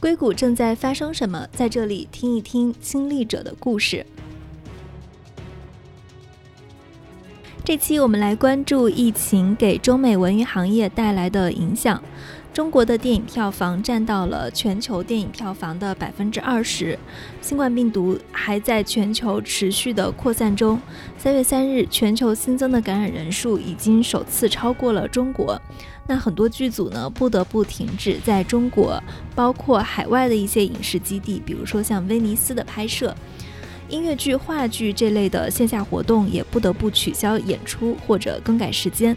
硅谷正在发生什么？在这里听一听亲历者的故事。这期我们来关注疫情给中美文娱行业带来的影响。中国的电影票房占到了全球电影票房的百分之二十。新冠病毒还在全球持续的扩散中。三月三日，全球新增的感染人数已经首次超过了中国。那很多剧组呢不得不停止在中国，包括海外的一些影视基地，比如说像威尼斯的拍摄。音乐剧、话剧这类的线下活动也不得不取消演出或者更改时间。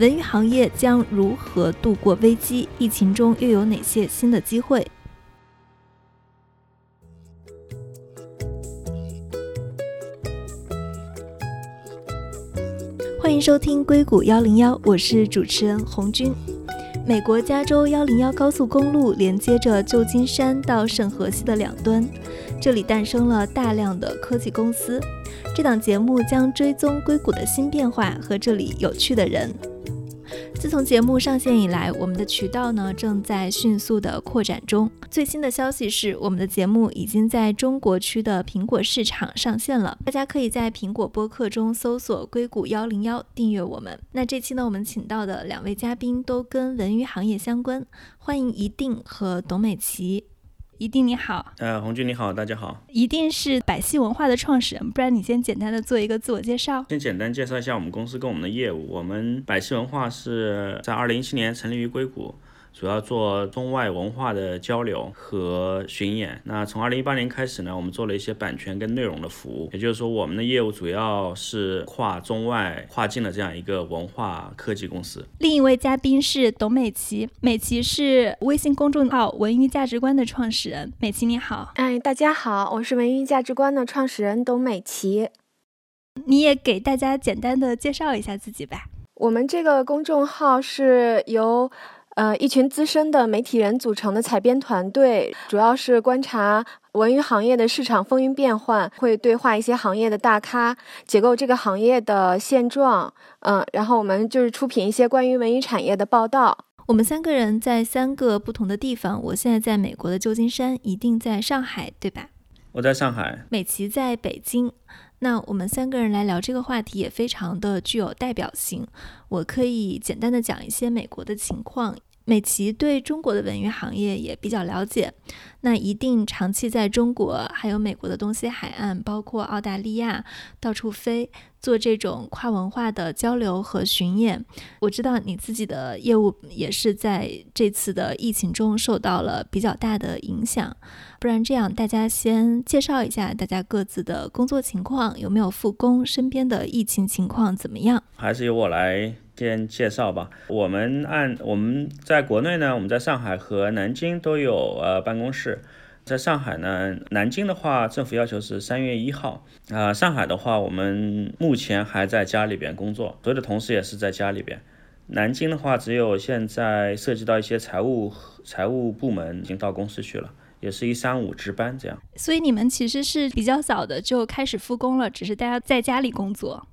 文娱行业将如何度过危机？疫情中又有哪些新的机会？欢迎收听硅谷幺零幺，我是主持人红军。美国加州幺零幺高速公路连接着旧金山到圣荷西的两端。这里诞生了大量的科技公司。这档节目将追踪硅谷的新变化和这里有趣的人。自从节目上线以来，我们的渠道呢正在迅速的扩展中。最新的消息是，我们的节目已经在中国区的苹果市场上线了。大家可以在苹果播客中搜索“硅谷幺零幺”，订阅我们。那这期呢，我们请到的两位嘉宾都跟文娱行业相关，欢迎一定和董美琪。一定你好，呃，红军你好，大家好。一定是百戏文化的创始人，不然你先简单的做一个自我介绍。先简单介绍一下我们公司跟我们的业务。我们百戏文化是在二零一七年成立于硅谷。主要做中外文化的交流和巡演。那从二零一八年开始呢，我们做了一些版权跟内容的服务。也就是说，我们的业务主要是跨中外、跨境的这样一个文化科技公司。另一位嘉宾是董美琪，美琪是微信公众号“文娱价值观”的创始人。美琪你好，哎，大家好，我是文娱价值观的创始人董美琪。你也给大家简单的介绍一下自己吧。我们这个公众号是由。呃，一群资深的媒体人组成的采编团队，主要是观察文娱行业的市场风云变幻，会对话一些行业的大咖，解构这个行业的现状。嗯，然后我们就是出品一些关于文娱产业的报道。我们三个人在三个不同的地方，我现在在美国的旧金山，一定在上海，对吧？我在上海，美琪在北京。那我们三个人来聊这个话题也非常的具有代表性。我可以简单的讲一些美国的情况。美琪对中国的文娱行业也比较了解，那一定长期在中国，还有美国的东西海岸，包括澳大利亚，到处飞做这种跨文化的交流和巡演。我知道你自己的业务也是在这次的疫情中受到了比较大的影响。不然这样，大家先介绍一下大家各自的工作情况，有没有复工，身边的疫情情况怎么样？还是由我来。先介绍吧。我们按我们在国内呢，我们在上海和南京都有呃办公室。在上海呢，南京的话，政府要求是三月一号。啊，上海的话，我们目前还在家里边工作，所有的同事也是在家里边。南京的话，只有现在涉及到一些财务财务部门已经到公司去了，也是一三五值班这样。所以你们其实是比较早的就开始复工了，只是大家在家里工作。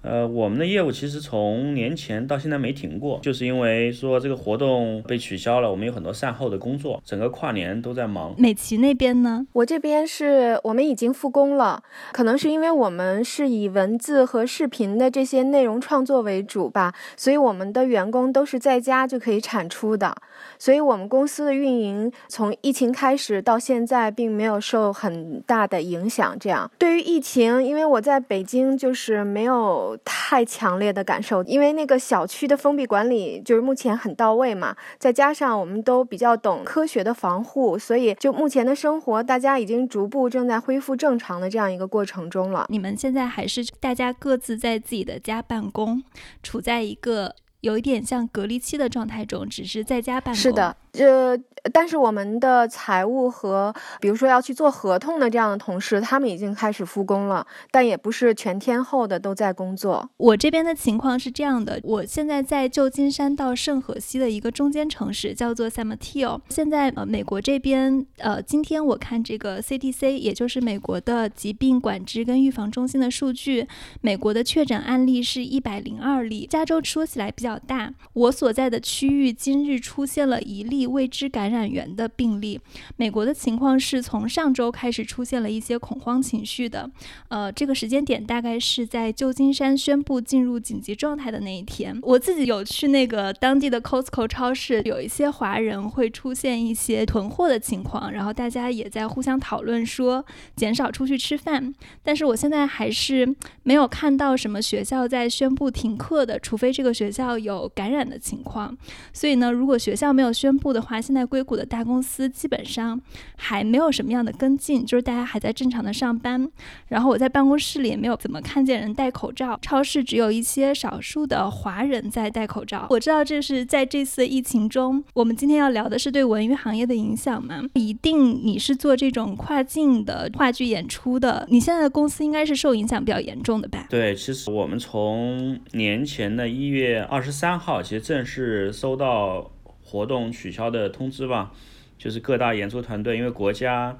呃，我们的业务其实从年前到现在没停过，就是因为说这个活动被取消了，我们有很多善后的工作，整个跨年都在忙。美琪那边呢？我这边是我们已经复工了，可能是因为我们是以文字和视频的这些内容创作为主吧，所以我们的员工都是在家就可以产出的，所以我们公司的运营从疫情开始到现在并没有受很大的影响。这样，对于疫情，因为我在北京就是没有。太强烈的感受，因为那个小区的封闭管理就是目前很到位嘛，再加上我们都比较懂科学的防护，所以就目前的生活，大家已经逐步正在恢复正常的这样一个过程中了。你们现在还是大家各自在自己的家办公，处在一个有一点像隔离期的状态中，只是在家办公。是的。呃，但是我们的财务和比如说要去做合同的这样的同事，他们已经开始复工了，但也不是全天候的都在工作。我这边的情况是这样的，我现在在旧金山到圣荷西的一个中间城市，叫做 San Mateo。现在呃，美国这边呃，今天我看这个 CDC，也就是美国的疾病管制跟预防中心的数据，美国的确诊案例是一百零二例。加州说起来比较较大。我所在的区域今日出现了一例未知感染源的病例。美国的情况是从上周开始出现了一些恐慌情绪的，呃，这个时间点大概是在旧金山宣布进入紧急状态的那一天。我自己有去那个当地的 Costco 超市，有一些华人会出现一些囤货的情况，然后大家也在互相讨论说减少出去吃饭。但是我现在还是没有看到什么学校在宣布停课的，除非这个学校有感染的情况。所以呢，如果学校没有宣布的话，现在硅谷的大公司基本上还没有什么样的跟进，就是大家还在正常的上班。然后我在办公室里也没有怎么看见人戴口罩，超市只有一些少数的华人在戴口罩。我知道这是在这次疫情中，我们今天要聊的是对文娱行业的影响嘛？一定你是做这种跨境的话剧演出的，你现在的公司应该是受影响比较严重的吧？对，其实我们从年前的一月二十十三号，其实正式收到活动取消的通知吧，就是各大演出团队，因为国家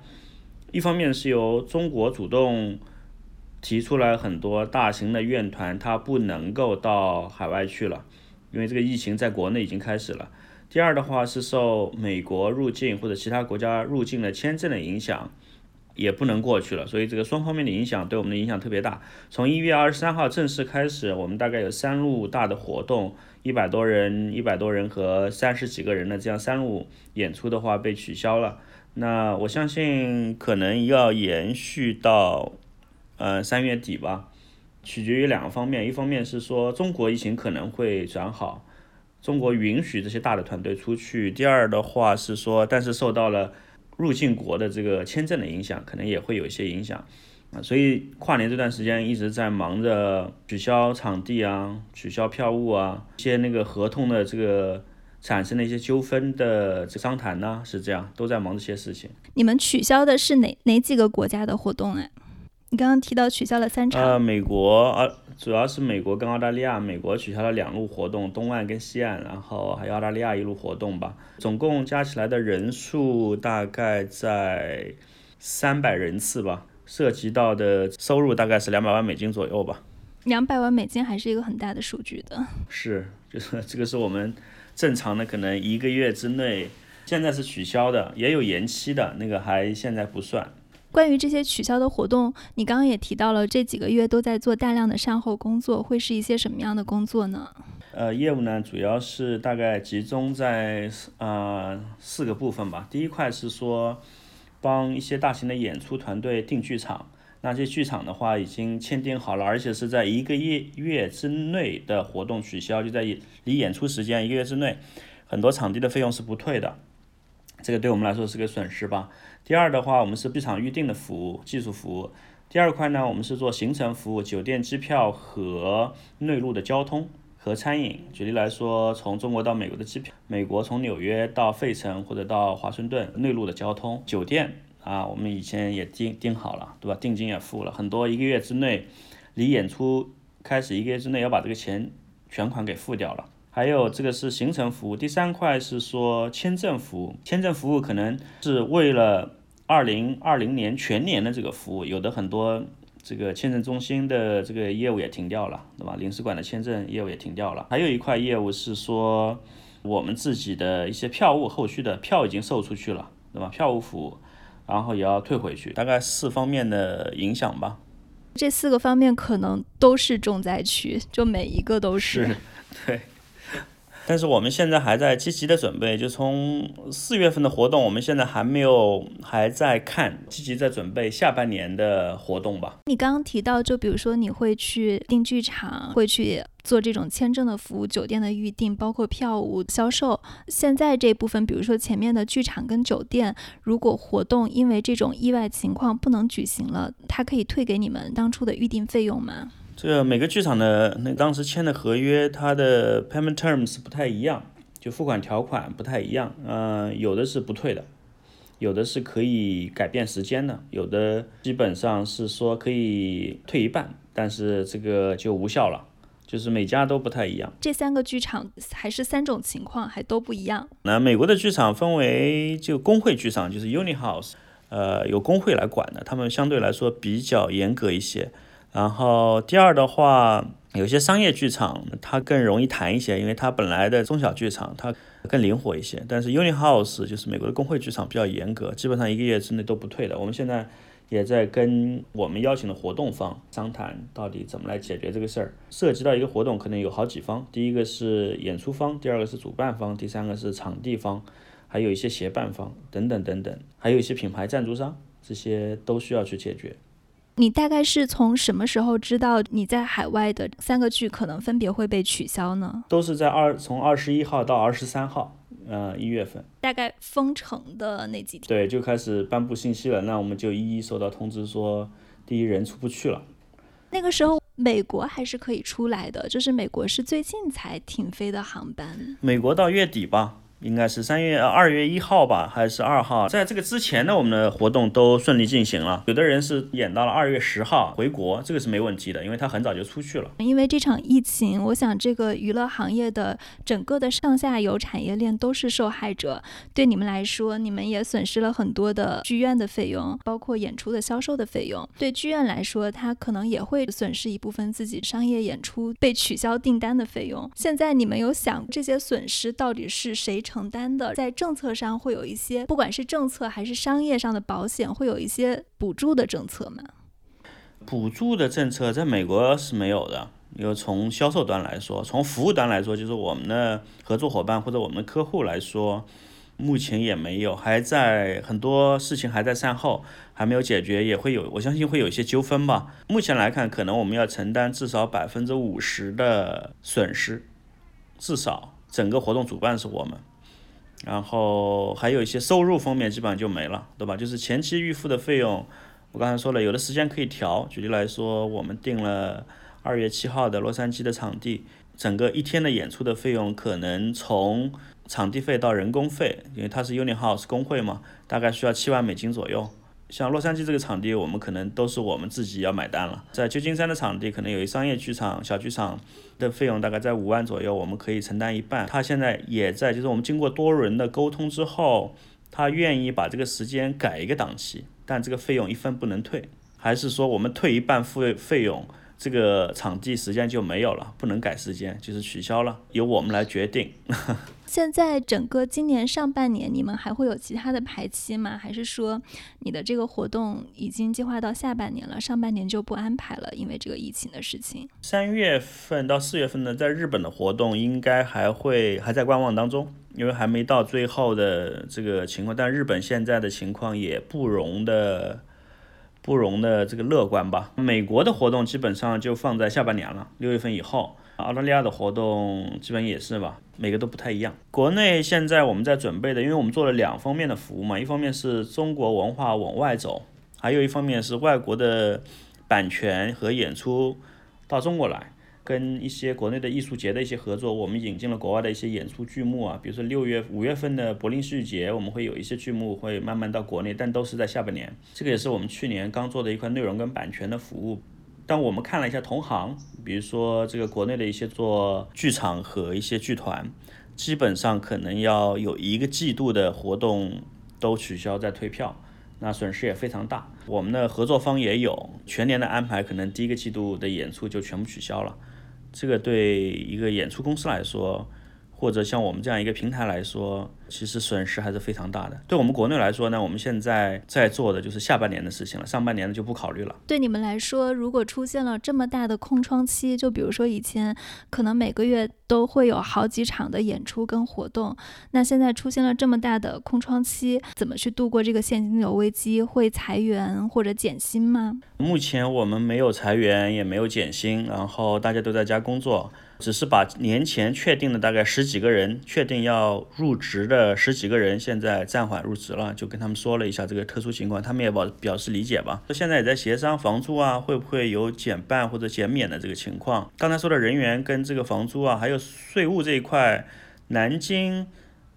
一方面是由中国主动提出来很多大型的院团，它不能够到海外去了，因为这个疫情在国内已经开始了。第二的话是受美国入境或者其他国家入境的签证的影响，也不能过去了。所以这个双方面的影响对我们的影响特别大。从一月二十三号正式开始，我们大概有三路大的活动，一百多人、一百多人和三十几个人的这样三路演出的话被取消了。那我相信可能要延续到呃三月底吧，取决于两个方面，一方面是说中国疫情可能会转好。中国允许这些大的团队出去。第二的话是说，但是受到了入境国的这个签证的影响，可能也会有一些影响啊。所以跨年这段时间一直在忙着取消场地啊、取消票务啊，一些那个合同的这个产生的一些纠纷的这商谈呢，是这样，都在忙这些事情。你们取消的是哪哪几个国家的活动哎？你刚刚提到取消了三场。呃，美国啊，主要是美国跟澳大利亚。美国取消了两路活动，东岸跟西岸，然后还有澳大利亚一路活动吧。总共加起来的人数大概在三百人次吧，涉及到的收入大概是两百万美金左右吧。两百万美金还是一个很大的数据的。是，就是这个是我们正常的可能一个月之内，现在是取消的，也有延期的，那个还现在不算。关于这些取消的活动，你刚刚也提到了，这几个月都在做大量的善后工作，会是一些什么样的工作呢？呃，业务呢，主要是大概集中在呃四个部分吧。第一块是说帮一些大型的演出团队订剧场，那些剧场的话已经签订好了，而且是在一个月月之内的活动取消，就在离演出时间一个月之内，很多场地的费用是不退的，这个对我们来说是个损失吧。第二的话，我们是剧场预定的服务，技术服务。第二块呢，我们是做行程服务，酒店、机票和内陆的交通和餐饮。举例来说，从中国到美国的机票，美国从纽约到费城或者到华盛顿，内陆的交通、酒店啊，我们以前也订订好了，对吧？定金也付了很多，一个月之内，离演出开始一个月之内要把这个钱全款给付掉了。还有这个是行程服务。第三块是说签证服务，签证服务可能是为了。二零二零年全年的这个服务，有的很多这个签证中心的这个业务也停掉了，对吧？领事馆的签证业务也停掉了。还有一块业务是说，我们自己的一些票务后续的票已经售出去了，对吧？票务服务，然后也要退回去，大概四方面的影响吧。这四个方面可能都是重灾区，就每一个都是。对。但是我们现在还在积极的准备，就从四月份的活动，我们现在还没有还在看，积极在准备下半年的活动吧。你刚刚提到，就比如说你会去订剧场，会去做这种签证的服务、酒店的预订，包括票务销售。现在这部分，比如说前面的剧场跟酒店，如果活动因为这种意外情况不能举行了，它可以退给你们当初的预订费用吗？这个每个剧场的那当时签的合约，它的 payment terms 不太一样，就付款条款不太一样。嗯，有的是不退的，有的是可以改变时间的，有的基本上是说可以退一半，但是这个就无效了。就是每家都不太一样。这三个剧场还是三种情况，还都不一样。那美国的剧场分为就工会剧场，就是 uni house，呃，有工会来管的，他们相对来说比较严格一些。然后第二的话，有些商业剧场它更容易谈一些，因为它本来的中小剧场它更灵活一些。但是 Uni House 就是美国的工会剧场比较严格，基本上一个月之内都不退的。我们现在也在跟我们邀请的活动方商谈，到底怎么来解决这个事儿。涉及到一个活动，可能有好几方，第一个是演出方，第二个是主办方，第三个是场地方，还有一些协办方等等等等，还有一些品牌赞助商，这些都需要去解决。你大概是从什么时候知道你在海外的三个剧可能分别会被取消呢？都是在二从二十一号到二十三号，呃，一月份，大概封城的那几天。对，就开始颁布信息了，那我们就一一收到通知，说第一人出不去了。那个时候，美国还是可以出来的，就是美国是最近才停飞的航班。美国到月底吧。应该是三月二月一号吧，还是二号？在这个之前呢，我们的活动都顺利进行了。有的人是演到了二月十号回国，这个是没问题的，因为他很早就出去了。因为这场疫情，我想这个娱乐行业的整个的上下游产业链都是受害者。对你们来说，你们也损失了很多的剧院的费用，包括演出的销售的费用。对剧院来说，他可能也会损失一部分自己商业演出被取消订单的费用。现在你们有想这些损失到底是谁？承担的，在政策上会有一些，不管是政策还是商业上的保险，会有一些补助的政策吗？补助的政策在美国是没有的。有从销售端来说，从服务端来说，就是我们的合作伙伴或者我们客户来说，目前也没有，还在很多事情还在善后，还没有解决，也会有，我相信会有一些纠纷吧。目前来看，可能我们要承担至少百分之五十的损失，至少整个活动主办是我们。然后还有一些收入方面基本上就没了，对吧？就是前期预付的费用，我刚才说了，有的时间可以调。举例来说，我们定了二月七号的洛杉矶的场地，整个一天的演出的费用可能从场地费到人工费，因为它是 Uni House 工会嘛，大概需要七万美金左右。像洛杉矶这个场地，我们可能都是我们自己要买单了。在旧金山的场地，可能有一商业剧场、小剧场的费用大概在五万左右，我们可以承担一半。他现在也在，就是我们经过多轮的沟通之后，他愿意把这个时间改一个档期，但这个费用一分不能退，还是说我们退一半付费用，这个场地时间就没有了，不能改时间，就是取消了，由我们来决定。现在整个今年上半年，你们还会有其他的排期吗？还是说你的这个活动已经计划到下半年了，上半年就不安排了，因为这个疫情的事情？三月份到四月份呢，在日本的活动应该还会还在观望当中，因为还没到最后的这个情况。但日本现在的情况也不容的不容的这个乐观吧。美国的活动基本上就放在下半年了，六月份以后。澳大利亚的活动基本也是吧，每个都不太一样。国内现在我们在准备的，因为我们做了两方面的服务嘛，一方面是中国文化往外走，还有一方面是外国的版权和演出到中国来，跟一些国内的艺术节的一些合作，我们引进了国外的一些演出剧目啊，比如说六月五月份的柏林戏剧节，我们会有一些剧目会慢慢到国内，但都是在下半年。这个也是我们去年刚做的一块内容跟版权的服务。但我们看了一下同行，比如说这个国内的一些做剧场和一些剧团，基本上可能要有一个季度的活动都取消再退票，那损失也非常大。我们的合作方也有全年的安排，可能第一个季度的演出就全部取消了，这个对一个演出公司来说。或者像我们这样一个平台来说，其实损失还是非常大的。对我们国内来说呢，我们现在在做的就是下半年的事情了，上半年的就不考虑了。对你们来说，如果出现了这么大的空窗期，就比如说以前可能每个月都会有好几场的演出跟活动，那现在出现了这么大的空窗期，怎么去度过这个现金流危机？会裁员或者减薪吗？目前我们没有裁员，也没有减薪，然后大家都在家工作。只是把年前确定的大概十几个人确定要入职的十几个人，现在暂缓入职了，就跟他们说了一下这个特殊情况，他们也表表示理解吧。那现在也在协商房租啊，会不会有减半或者减免的这个情况。刚才说的人员跟这个房租啊，还有税务这一块，南京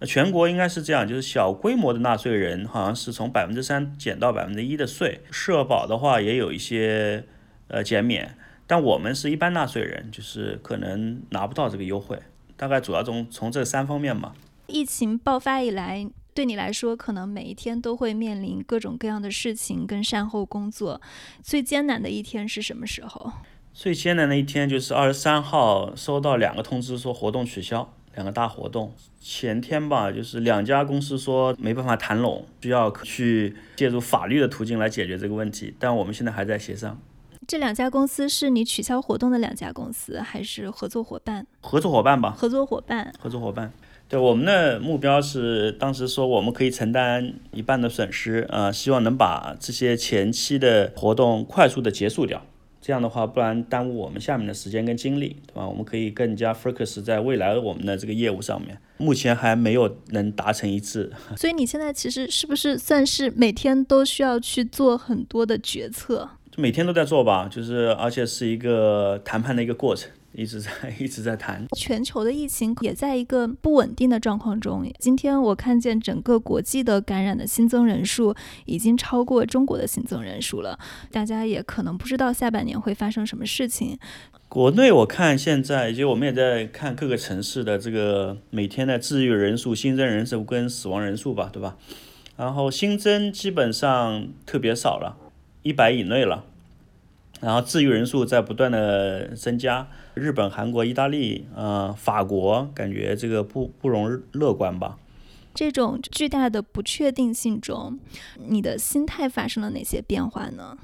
全国应该是这样，就是小规模的纳税人好像是从百分之三减到百分之一的税，社保的话也有一些呃减免。但我们是一般纳税人，就是可能拿不到这个优惠，大概主要从从这三方面嘛。疫情爆发以来，对你来说，可能每一天都会面临各种各样的事情跟善后工作。最艰难的一天是什么时候？最艰难的一天就是二十三号收到两个通知说活动取消，两个大活动。前天吧，就是两家公司说没办法谈拢，需要去借助法律的途径来解决这个问题。但我们现在还在协商。这两家公司是你取消活动的两家公司，还是合作伙伴？合作伙伴吧。合作伙伴。合作伙伴。对我们的目标是，当时说我们可以承担一半的损失，呃，希望能把这些前期的活动快速的结束掉。这样的话，不然耽误我们下面的时间跟精力，对吧？我们可以更加 focus 在未来我们的这个业务上面。目前还没有能达成一致。所以你现在其实是不是算是每天都需要去做很多的决策？每天都在做吧，就是而且是一个谈判的一个过程。一直在 一直在谈，全球的疫情也在一个不稳定的状况中。今天我看见整个国际的感染的新增人数已经超过中国的新增人数了，大家也可能不知道下半年会发生什么事情。国内我看现在，就我们也在看各个城市的这个每天的治愈人数、新增人数跟死亡人数吧，对吧？然后新增基本上特别少了，一百以内了。然后治愈人数在不断的增加，日本、韩国、意大利，呃，法国感觉这个不不容乐观吧？这种巨大的不确定性中，你的心态发生了哪些变化呢？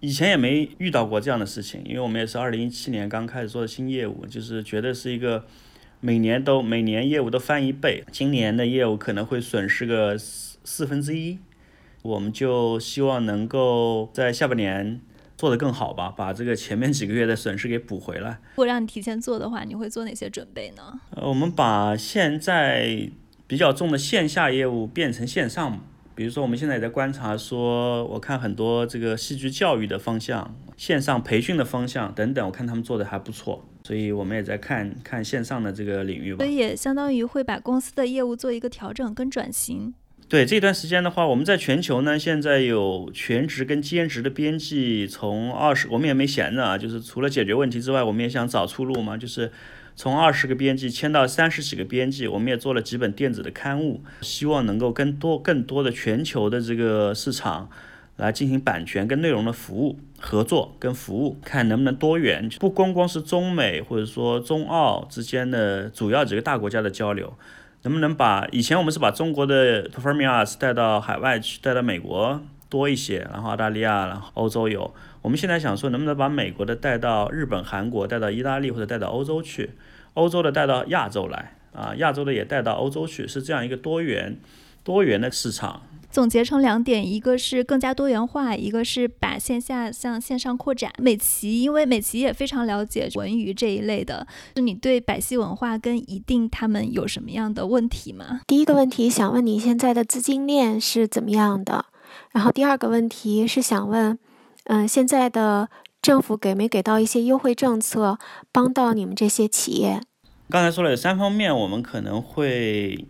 以前也没遇到过这样的事情，因为我们也是二零一七年刚开始做的新业务，就是觉得是一个每年都每年业务都翻一倍，今年的业务可能会损失个四四分之一，我们就希望能够在下半年。做得更好吧，把这个前面几个月的损失给补回来。如果让你提前做的话，你会做哪些准备呢？呃，我们把现在比较重的线下业务变成线上，比如说我们现在也在观察，说我看很多这个戏剧教育的方向、线上培训的方向等等，我看他们做的还不错，所以我们也在看看线上的这个领域吧。所以也相当于会把公司的业务做一个调整跟转型。对这段时间的话，我们在全球呢，现在有全职跟兼职的编辑，从二十，我们也没闲着啊，就是除了解决问题之外，我们也想找出路嘛，就是从二十个编辑签到三十几个编辑，我们也做了几本电子的刊物，希望能够跟多更多的全球的这个市场来进行版权跟内容的服务合作跟服务，看能不能多元，不光光是中美或者说中澳之间的主要几个大国家的交流。能不能把以前我们是把中国的 performing arts 带到海外去，带到美国多一些，然后澳大利亚，然后欧洲有。我们现在想说，能不能把美国的带到日本、韩国，带到意大利或者带到欧洲去，欧洲的带到亚洲来，啊，亚洲的也带到欧洲去，是这样一个多元、多元的市场。总结成两点，一个是更加多元化，一个是把线下向线上扩展。美琪，因为美琪也非常了解文娱这一类的，就你对百戏文化跟一定他们有什么样的问题吗？第一个问题想问你现在的资金链是怎么样的，然后第二个问题是想问，嗯，现在的政府给没给到一些优惠政策，帮到你们这些企业？刚才说了有三方面，我们可能会。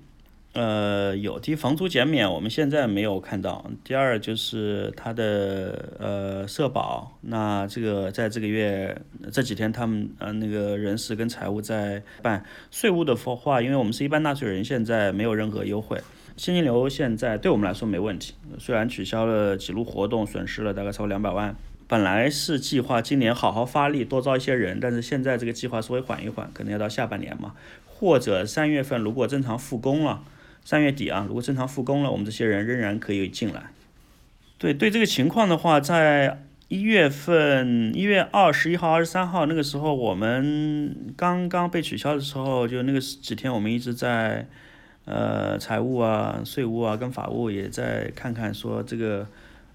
呃，有的房租减免，我们现在没有看到。第二就是他的呃社保，那这个在这个月这几天，他们呃那个人事跟财务在办税务的话，因为我们是一般纳税人，现在没有任何优惠。现金流现在对我们来说没问题，虽然取消了几路活动，损失了大概超过两百万。本来是计划今年好好发力，多招一些人，但是现在这个计划稍微缓一缓，可能要到下半年嘛，或者三月份如果正常复工了。三月底啊，如果正常复工了，我们这些人仍然可以进来。对对，这个情况的话，在一月份一月二十一号、二十三号那个时候，我们刚刚被取消的时候，就那个几天，我们一直在呃财务啊、税务啊跟法务也在看看说这个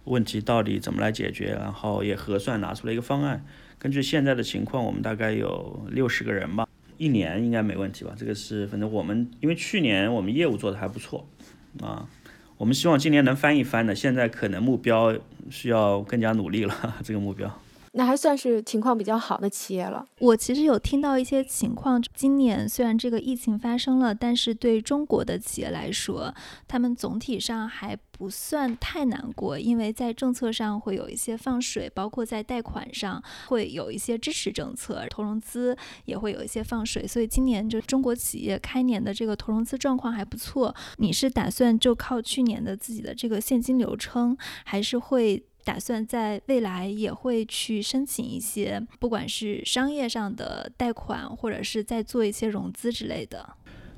问题到底怎么来解决，然后也核算拿出了一个方案。根据现在的情况，我们大概有六十个人吧。一年应该没问题吧？这个是，反正我们因为去年我们业务做的还不错，啊，我们希望今年能翻一翻的。现在可能目标需要更加努力了，这个目标。那还算是情况比较好的企业了。我其实有听到一些情况，今年虽然这个疫情发生了，但是对中国的企业来说，他们总体上还不算太难过，因为在政策上会有一些放水，包括在贷款上会有一些支持政策，投融资也会有一些放水，所以今年就中国企业开年的这个投融资状况还不错。你是打算就靠去年的自己的这个现金流撑，还是会？打算在未来也会去申请一些，不管是商业上的贷款，或者是在做一些融资之类的。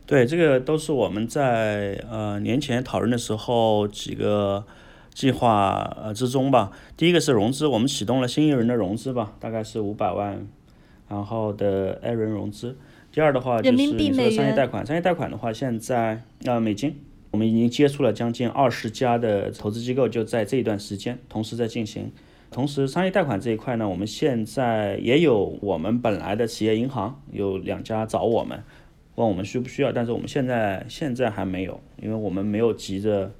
对，这个都是我们在呃年前讨论的时候几个计划呃之中吧。第一个是融资，我们启动了新一轮的融资吧，大概是五百万，然后的 A 轮融资。第二的话就是你说商业贷款，商业贷款的话现在呃美金。我们已经接触了将近二十家的投资机构，就在这一段时间同时在进行。同时，商业贷款这一块呢，我们现在也有我们本来的企业银行有两家找我们，问我们需不需要，但是我们现在现在还没有，因为我们没有急着。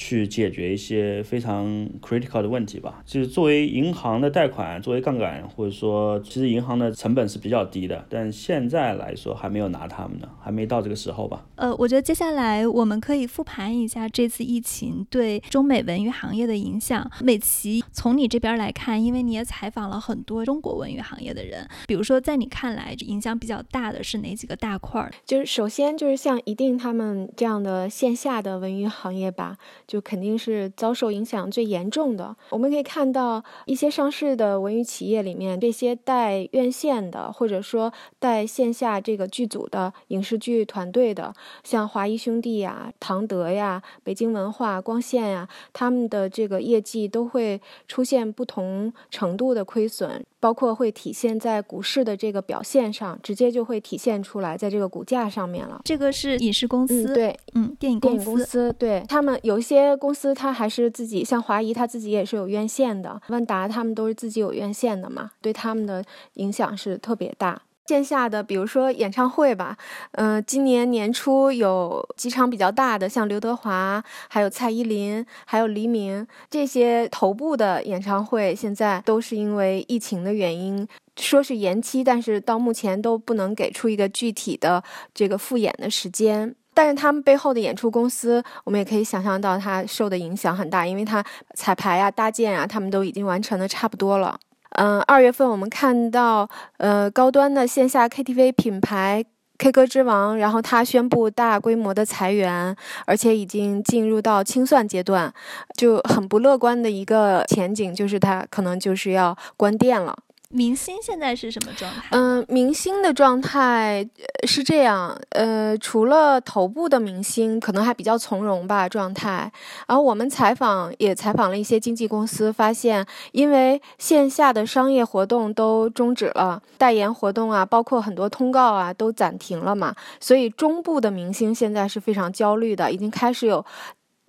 去解决一些非常 critical 的问题吧。就是作为银行的贷款，作为杠杆，或者说，其实银行的成本是比较低的，但现在来说还没有拿他们呢，还没到这个时候吧。呃，我觉得接下来我们可以复盘一下这次疫情对中美文娱行业的影响。美琪，从你这边来看，因为你也采访了很多中国文娱行业的人，比如说在你看来，影响比较大的是哪几个大块儿？就是首先就是像一定他们这样的线下的文娱行业吧。就肯定是遭受影响最严重的。我们可以看到一些上市的文娱企业里面，这些带院线的，或者说带线下这个剧组的影视剧团队的，像华谊兄弟呀、唐德呀、北京文化、光线呀，他们的这个业绩都会出现不同程度的亏损。包括会体现在股市的这个表现上，直接就会体现出来在这个股价上面了。这个是影视公司，对，嗯，电影电影公司，对他们有一些公司，它还是自己，像华谊，它自己也是有院线的，万达他们都是自己有院线的嘛，对他们的影响是特别大。线下的，比如说演唱会吧，嗯，今年年初有几场比较大的，像刘德华、还有蔡依林、还有黎明这些头部的演唱会，现在都是因为疫情的原因，说是延期，但是到目前都不能给出一个具体的这个复演的时间。但是他们背后的演出公司，我们也可以想象到，它受的影响很大，因为它彩排啊、搭建啊，他们都已经完成的差不多了。嗯，二月份我们看到，呃，高端的线下 KTV 品牌 K 歌之王，然后它宣布大规模的裁员，而且已经进入到清算阶段，就很不乐观的一个前景，就是它可能就是要关店了。明星现在是什么状态？嗯，明星的状态是这样，呃，除了头部的明星可能还比较从容吧，状态。然后我们采访也采访了一些经纪公司，发现因为线下的商业活动都终止了，代言活动啊，包括很多通告啊都暂停了嘛，所以中部的明星现在是非常焦虑的，已经开始有。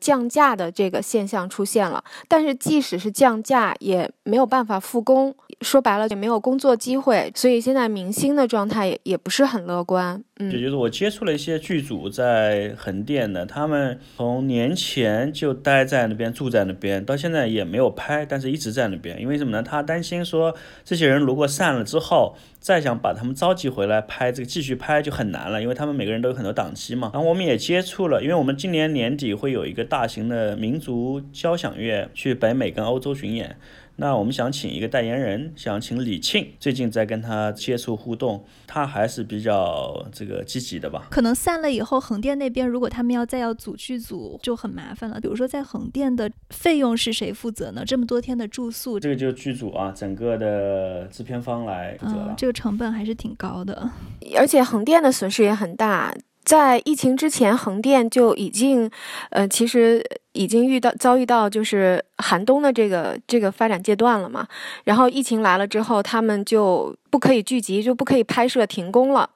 降价的这个现象出现了，但是即使是降价，也没有办法复工，说白了也没有工作机会，所以现在明星的状态也也不是很乐观。也就是我接触了一些剧组在横店的，他们从年前就待在那边，住在那边，到现在也没有拍，但是一直在那边。因为什么呢？他担心说，这些人如果散了之后，再想把他们召集回来拍这个继续拍就很难了，因为他们每个人都有很多档期嘛。然后我们也接触了，因为我们今年年底会有一个大型的民族交响乐去北美跟欧洲巡演。那我们想请一个代言人，想请李沁，最近在跟他接触互动，他还是比较这个积极的吧？可能散了以后，横店那边如果他们要再要组剧组，就很麻烦了。比如说在横店的费用是谁负责呢？这么多天的住宿，这个就是剧组啊，整个的制片方来负责了。这个成本还是挺高的，而且横店的损失也很大。在疫情之前，横店就已经，呃，其实已经遇到遭遇到就是寒冬的这个这个发展阶段了嘛。然后疫情来了之后，他们就不可以聚集，就不可以拍摄，停工了。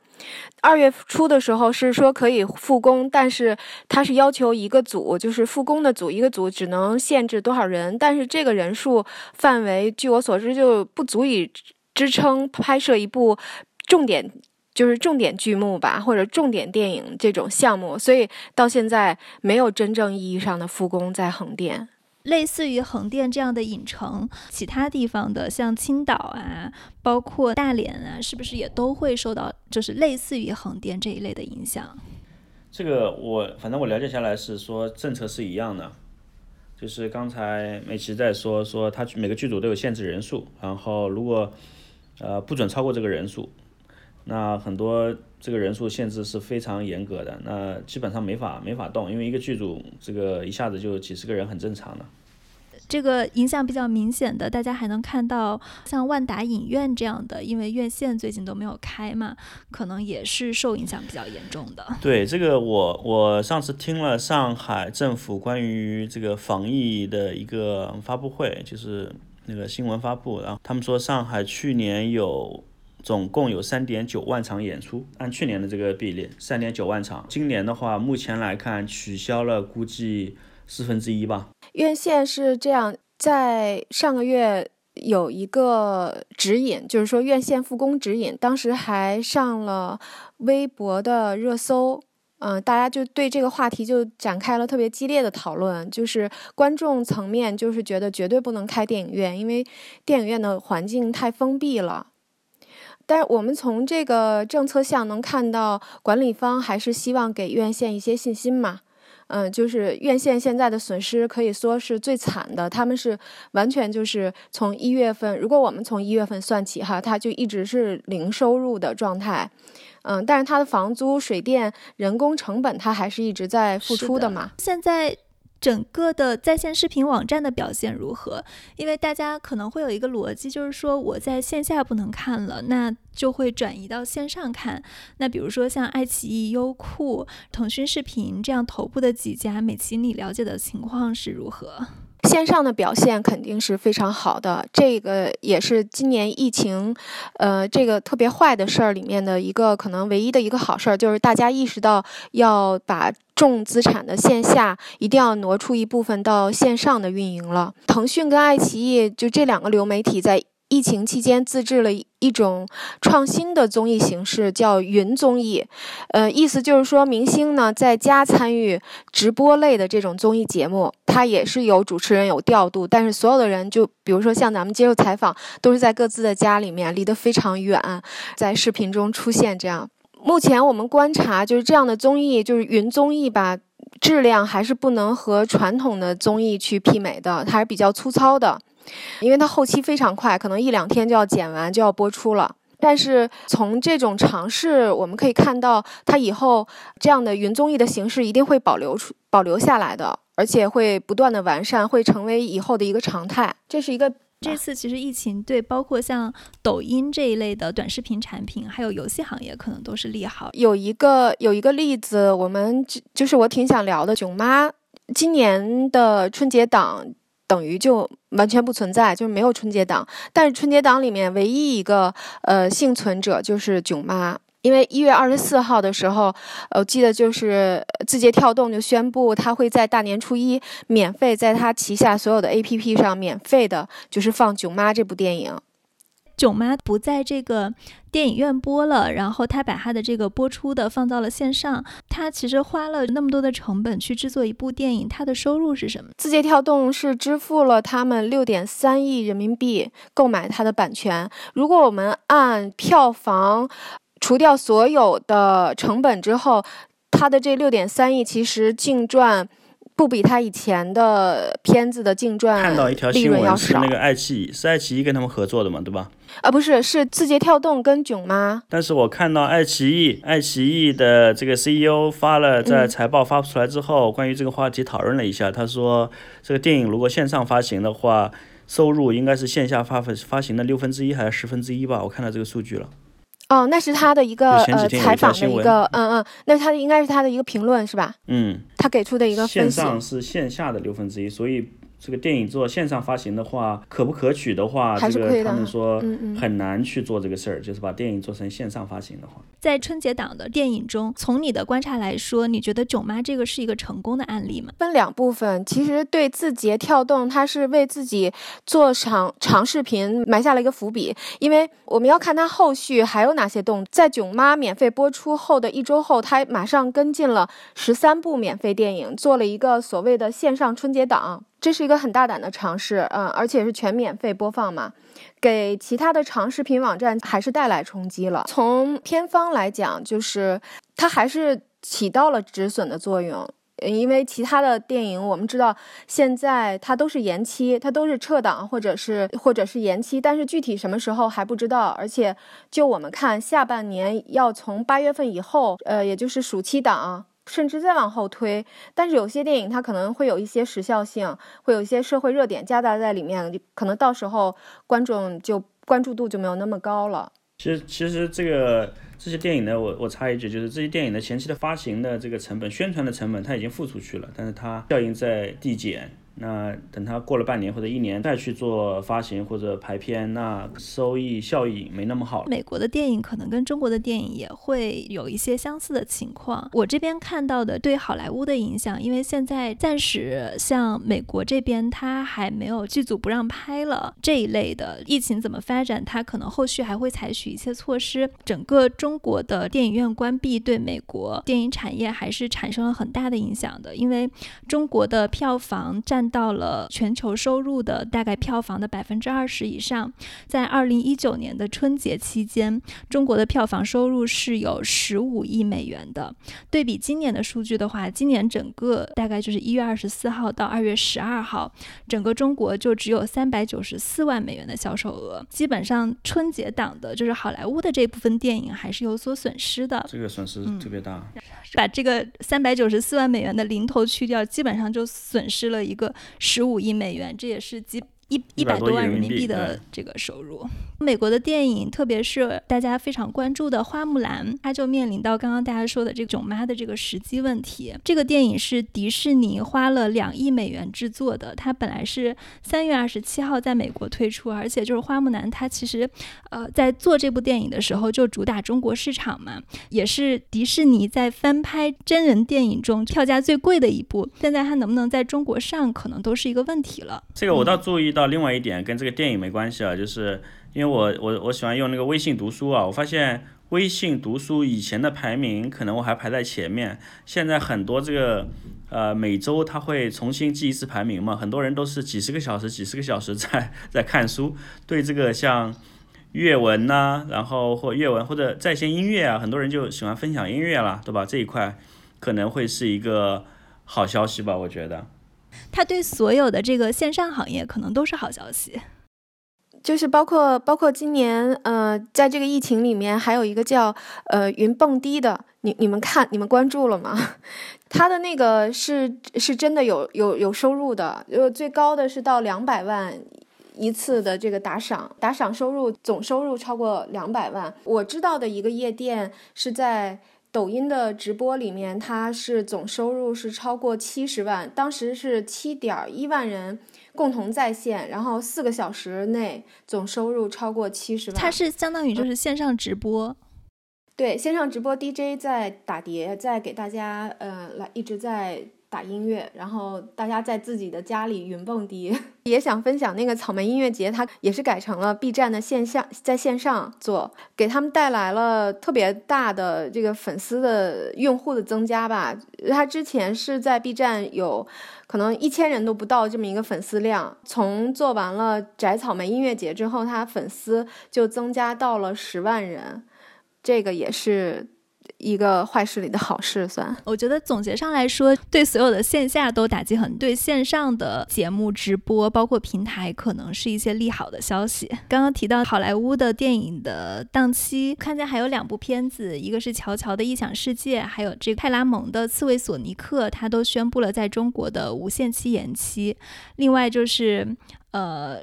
二月初的时候是说可以复工，但是他是要求一个组，就是复工的组，一个组只能限制多少人，但是这个人数范围，据我所知就不足以支撑拍摄一部重点。就是重点剧目吧，或者重点电影这种项目，所以到现在没有真正意义上的复工在横店。类似于横店这样的影城，其他地方的像青岛啊，包括大连啊，是不是也都会受到就是类似于横店这一类的影响？这个我反正我了解下来是说政策是一样的，就是刚才美琪在说说他每个剧组都有限制人数，然后如果呃不准超过这个人数，那很多这个人数限制是非常严格的，那基本上没法没法动，因为一个剧组这个一下子就几十个人很正常的。这个影响比较明显的，大家还能看到像万达影院这样的，因为院线最近都没有开嘛，可能也是受影响比较严重的。对这个，我我上次听了上海政府关于这个防疫的一个发布会，就是那个新闻发布，然后他们说上海去年有总共有三点九万场演出，按去年的这个比例，三点九万场。今年的话，目前来看取消了，估计四分之一吧。院线是这样，在上个月有一个指引，就是说院线复工指引，当时还上了微博的热搜，嗯，大家就对这个话题就展开了特别激烈的讨论，就是观众层面就是觉得绝对不能开电影院，因为电影院的环境太封闭了。但是我们从这个政策项能看到，管理方还是希望给院线一些信心嘛。嗯，就是院线现在的损失可以说是最惨的，他们是完全就是从一月份，如果我们从一月份算起哈，它就一直是零收入的状态。嗯，但是它的房租、水电、人工成本，它还是一直在付出的嘛。现在。整个的在线视频网站的表现如何？因为大家可能会有一个逻辑，就是说我在线下不能看了，那就会转移到线上看。那比如说像爱奇艺、优酷、腾讯视频这样头部的几家，美琪你了解的情况是如何？线上的表现肯定是非常好的，这个也是今年疫情，呃，这个特别坏的事儿里面的一个可能唯一的一个好事儿，就是大家意识到要把重资产的线下一定要挪出一部分到线上的运营了。腾讯跟爱奇艺就这两个流媒体在。疫情期间自制了一种创新的综艺形式，叫云综艺。呃，意思就是说明星呢在家参与直播类的这种综艺节目，它也是有主持人有调度，但是所有的人就比如说像咱们接受采访，都是在各自的家里面，离得非常远，在视频中出现这样。目前我们观察就是这样的综艺，就是云综艺吧，质量还是不能和传统的综艺去媲美的，还是比较粗糙的。因为它后期非常快，可能一两天就要剪完，就要播出了。但是从这种尝试，我们可以看到，它以后这样的云综艺的形式一定会保留出、保留下来的，而且会不断的完善，会成为以后的一个常态。这是一个这次其实疫情对包括像抖音这一类的短视频产品，还有游戏行业，可能都是利好。有一个有一个例子，我们就是我挺想聊的，囧妈今年的春节档。等于就完全不存在，就是没有春节档。但是春节档里面唯一一个呃幸存者就是囧妈，因为一月二十四号的时候，呃，我记得就是字节跳动就宣布，他会在大年初一免费在他旗下所有的 APP 上免费的，就是放囧妈这部电影。囧妈不在这个电影院播了，然后他把他的这个播出的放到了线上。他其实花了那么多的成本去制作一部电影，他的收入是什么？字节跳动是支付了他们六点三亿人民币购买它的版权。如果我们按票房除掉所有的成本之后，他的这六点三亿其实净赚。不比他以前的片子的净赚看到一条新闻是那个爱奇艺，是爱奇艺跟他们合作的嘛，对吧？啊，不是，是字节跳动跟囧妈。但是我看到爱奇艺，爱奇艺的这个 CEO 发了在财报发布出来之后，关于这个话题讨论了一下，他说这个电影如果线上发行的话，收入应该是线下发发发行的六分之一还是十分之一吧？我看到这个数据了。哦，那是他的一个呃采访的一个，嗯嗯，那他应该是他的一个评论是吧？嗯，他给出的一个线上是线下的六分之一，所以。这个电影做线上发行的话，可不可取的话，这个他们说很难去做这个事儿，就是把电影做成线上发行的话。在春节档的电影中，从你的观察来说，你觉得《囧妈》这个是一个成功的案例吗？分两部分，其实对字节跳动，它是为自己做长长视频埋下了一个伏笔，因为我们要看它后续还有哪些动。在《囧妈》免费播出后的一周后，它马上跟进了十三部免费电影，做了一个所谓的线上春节档。这是一个很大胆的尝试，嗯，而且是全免费播放嘛，给其他的长视频网站还是带来冲击了。从片方来讲，就是它还是起到了止损的作用。因为其他的电影，我们知道现在它都是延期，它都是撤档或者是或者是延期，但是具体什么时候还不知道。而且就我们看，下半年要从八月份以后，呃，也就是暑期档，甚至再往后推。但是有些电影它可能会有一些时效性，会有一些社会热点夹杂在里面，可能到时候观众就关注度就没有那么高了。其实，其实这个。这些电影呢，我我插一句，就是这些电影的前期的发行的这个成本、宣传的成本，它已经付出去了，但是它效应在递减。那等它过了半年或者一年再去做发行或者排片，那收益效益没那么好。美国的电影可能跟中国的电影也会有一些相似的情况。我这边看到的对好莱坞的影响，因为现在暂时像美国这边，它还没有剧组不让拍了这一类的。疫情怎么发展，它可能后续还会采取一些措施。整个中国的电影院关闭，对美国电影产业还是产生了很大的影响的，因为中国的票房占。到了全球收入的大概票房的百分之二十以上，在二零一九年的春节期间，中国的票房收入是有十五亿美元的。对比今年的数据的话，今年整个大概就是一月二十四号到二月十二号，整个中国就只有三百九十四万美元的销售额。基本上春节档的就是好莱坞的这部分电影还是有所损失的，这个损失特别大。把这个三百九十四万美元的零头去掉，基本上就损失了一个十五亿美元，这也是基。一一百多万人民币的这个收入，美国的电影，特别是大家非常关注的《花木兰》，它就面临到刚刚大家说的这个囧妈的这个时机问题。这个电影是迪士尼花了两亿美元制作的，它本来是三月二十七号在美国推出，而且就是《花木兰》，它其实呃在做这部电影的时候就主打中国市场嘛，也是迪士尼在翻拍真人电影中票价最贵的一部。现在它能不能在中国上，可能都是一个问题了。这个我倒注意。到另外一点跟这个电影没关系啊，就是因为我我我喜欢用那个微信读书啊，我发现微信读书以前的排名可能我还排在前面，现在很多这个呃每周他会重新记一次排名嘛，很多人都是几十个小时几十个小时在在看书，对这个像阅文呐，然后或阅文或者在线音乐啊，很多人就喜欢分享音乐了，对吧？这一块可能会是一个好消息吧，我觉得。它对所有的这个线上行业可能都是好消息，就是包括包括今年，呃，在这个疫情里面，还有一个叫呃云蹦迪的，你你们看你们关注了吗？他的那个是是真的有有有收入的，呃，最高的是到两百万一次的这个打赏，打赏收入总收入超过两百万。我知道的一个夜店是在。抖音的直播里面，它是总收入是超过七十万，当时是七点一万人共同在线，然后四个小时内总收入超过七十万。它是相当于就是线上直播，对，线上直播 DJ 在打碟，在给大家呃来一直在。打音乐，然后大家在自己的家里云蹦迪，也想分享那个草莓音乐节，它也是改成了 B 站的线下，在线上做，给他们带来了特别大的这个粉丝的用户的增加吧。他之前是在 B 站有可能一千人都不到这么一个粉丝量，从做完了摘草莓音乐节之后，他粉丝就增加到了十万人，这个也是。一个坏事里的好事，算。我觉得总结上来说，对所有的线下都打击很，对线上的节目直播，包括平台，可能是一些利好的消息。刚刚提到好莱坞的电影的档期，看见还有两部片子，一个是乔乔的异想世界，还有这个派拉蒙的刺猬索尼克，它都宣布了在中国的无限期延期。另外就是，呃。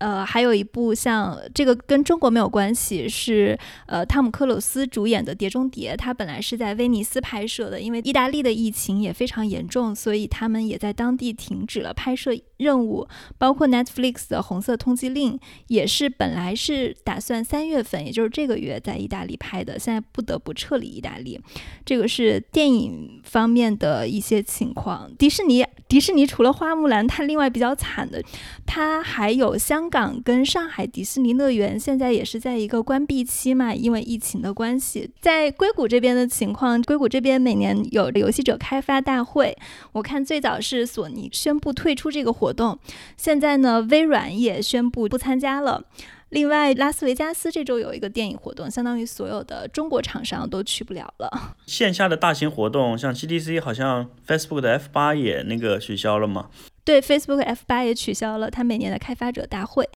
呃，还有一部像这个跟中国没有关系，是呃汤姆克鲁斯主演的《碟中谍》，它本来是在威尼斯拍摄的，因为意大利的疫情也非常严重，所以他们也在当地停止了拍摄任务。包括 Netflix 的《红色通缉令》也是本来是打算三月份，也就是这个月在意大利拍的，现在不得不撤离意大利。这个是电影方面的一些情况。迪士尼，迪士尼除了花木兰，它另外比较惨的，它还有香。港跟上海迪士尼乐园现在也是在一个关闭期嘛，因为疫情的关系。在硅谷这边的情况，硅谷这边每年有游戏者开发大会，我看最早是索尼宣布退出这个活动，现在呢，微软也宣布不参加了。另外，拉斯维加斯这周有一个电影活动，相当于所有的中国厂商都去不了了。线下的大型活动，像 GDC，好像 Facebook 的 F 八也那个取消了嘛？对，Facebook F 八也取消了它每年的开发者大会。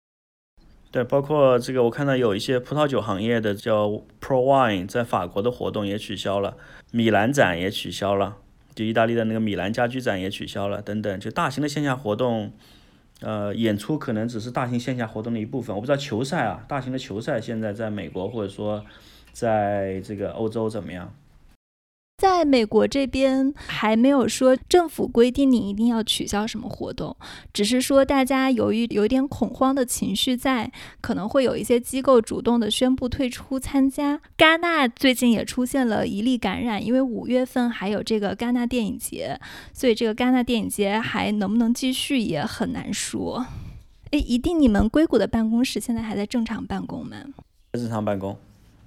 对，包括这个，我看到有一些葡萄酒行业的叫 Pro Wine 在法国的活动也取消了，米兰展也取消了，就意大利的那个米兰家居展也取消了，等等，就大型的线下活动。呃，演出可能只是大型线下活动的一部分。我不知道球赛啊，大型的球赛现在在美国或者说在这个欧洲怎么样？在美国这边还没有说政府规定你一定要取消什么活动，只是说大家由于有点恐慌的情绪在，可能会有一些机构主动的宣布退出参加。戛纳最近也出现了一例感染，因为五月份还有这个戛纳电影节，所以这个戛纳电影节还能不能继续也很难说。诶，一定你们硅谷的办公室现在还在正常办公吗？正常办公。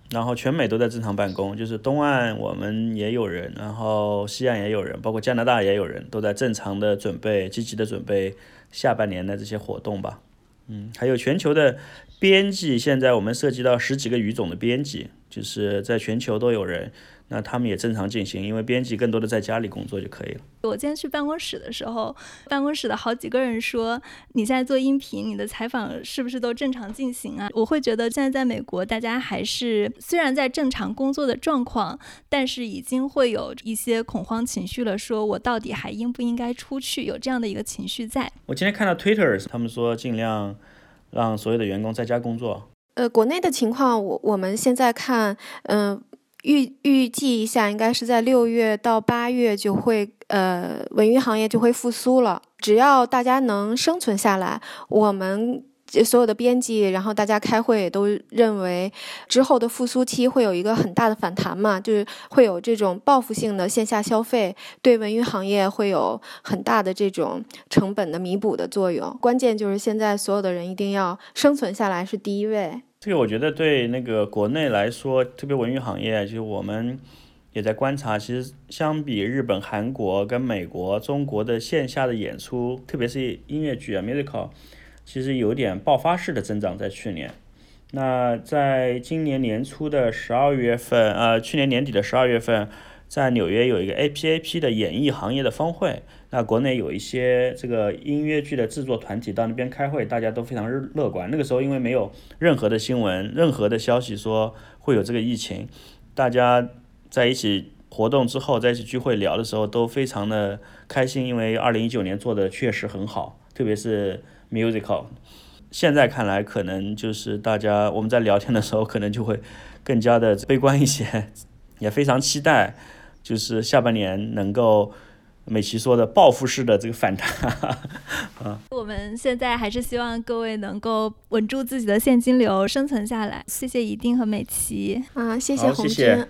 然后全美都在正常办公，就是东岸我们也有人，然后西岸也有人，包括加拿大也有人，都在正常的准备、积极的准备下半年的这些活动吧。嗯，还有全球的编辑，现在我们涉及到十几个语种的编辑，就是在全球都有人。那他们也正常进行，因为编辑更多的在家里工作就可以了。我今天去办公室的时候，办公室的好几个人说：“你现在做音频，你的采访是不是都正常进行啊？”我会觉得现在在美国，大家还是虽然在正常工作的状况，但是已经会有一些恐慌情绪了。说我到底还应不应该出去？有这样的一个情绪在。我今天看到 Twitter，他们说尽量让所有的员工在家工作。呃，国内的情况，我我们现在看，嗯。预预计一下，应该是在六月到八月就会，呃，文娱行业就会复苏了。只要大家能生存下来，我们所有的编辑，然后大家开会也都认为，之后的复苏期会有一个很大的反弹嘛，就是会有这种报复性的线下消费，对文娱行业会有很大的这种成本的弥补的作用。关键就是现在所有的人一定要生存下来是第一位。这个我觉得对那个国内来说，特别文娱行业，就是我们也在观察，其实相比日本、韩国跟美国、中国的线下的演出，特别是音乐剧啊 musical，其实有点爆发式的增长在去年。那在今年年初的十二月份，呃，去年年底的十二月份，在纽约有一个 APAP 的演艺行业的峰会。那国内有一些这个音乐剧的制作团体到那边开会，大家都非常乐观。那个时候因为没有任何的新闻、任何的消息说会有这个疫情，大家在一起活动之后，在一起聚会聊的时候都非常的开心，因为二零一九年做的确实很好，特别是 musical。现在看来，可能就是大家我们在聊天的时候，可能就会更加的悲观一些，也非常期待，就是下半年能够。美琪说的报复式的这个反弹，啊，我们现在还是希望各位能够稳住自己的现金流，生存下来。谢谢一定和美琪啊，谢谢红军。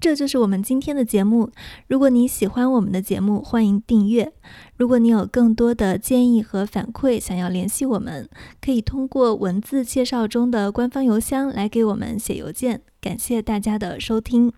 这就是我们今天的节目。如果你喜欢我们的节目，欢迎订阅。如果你有更多的建议和反馈，想要联系我们，可以通过文字介绍中的官方邮箱来给我们写邮件。感谢大家的收听。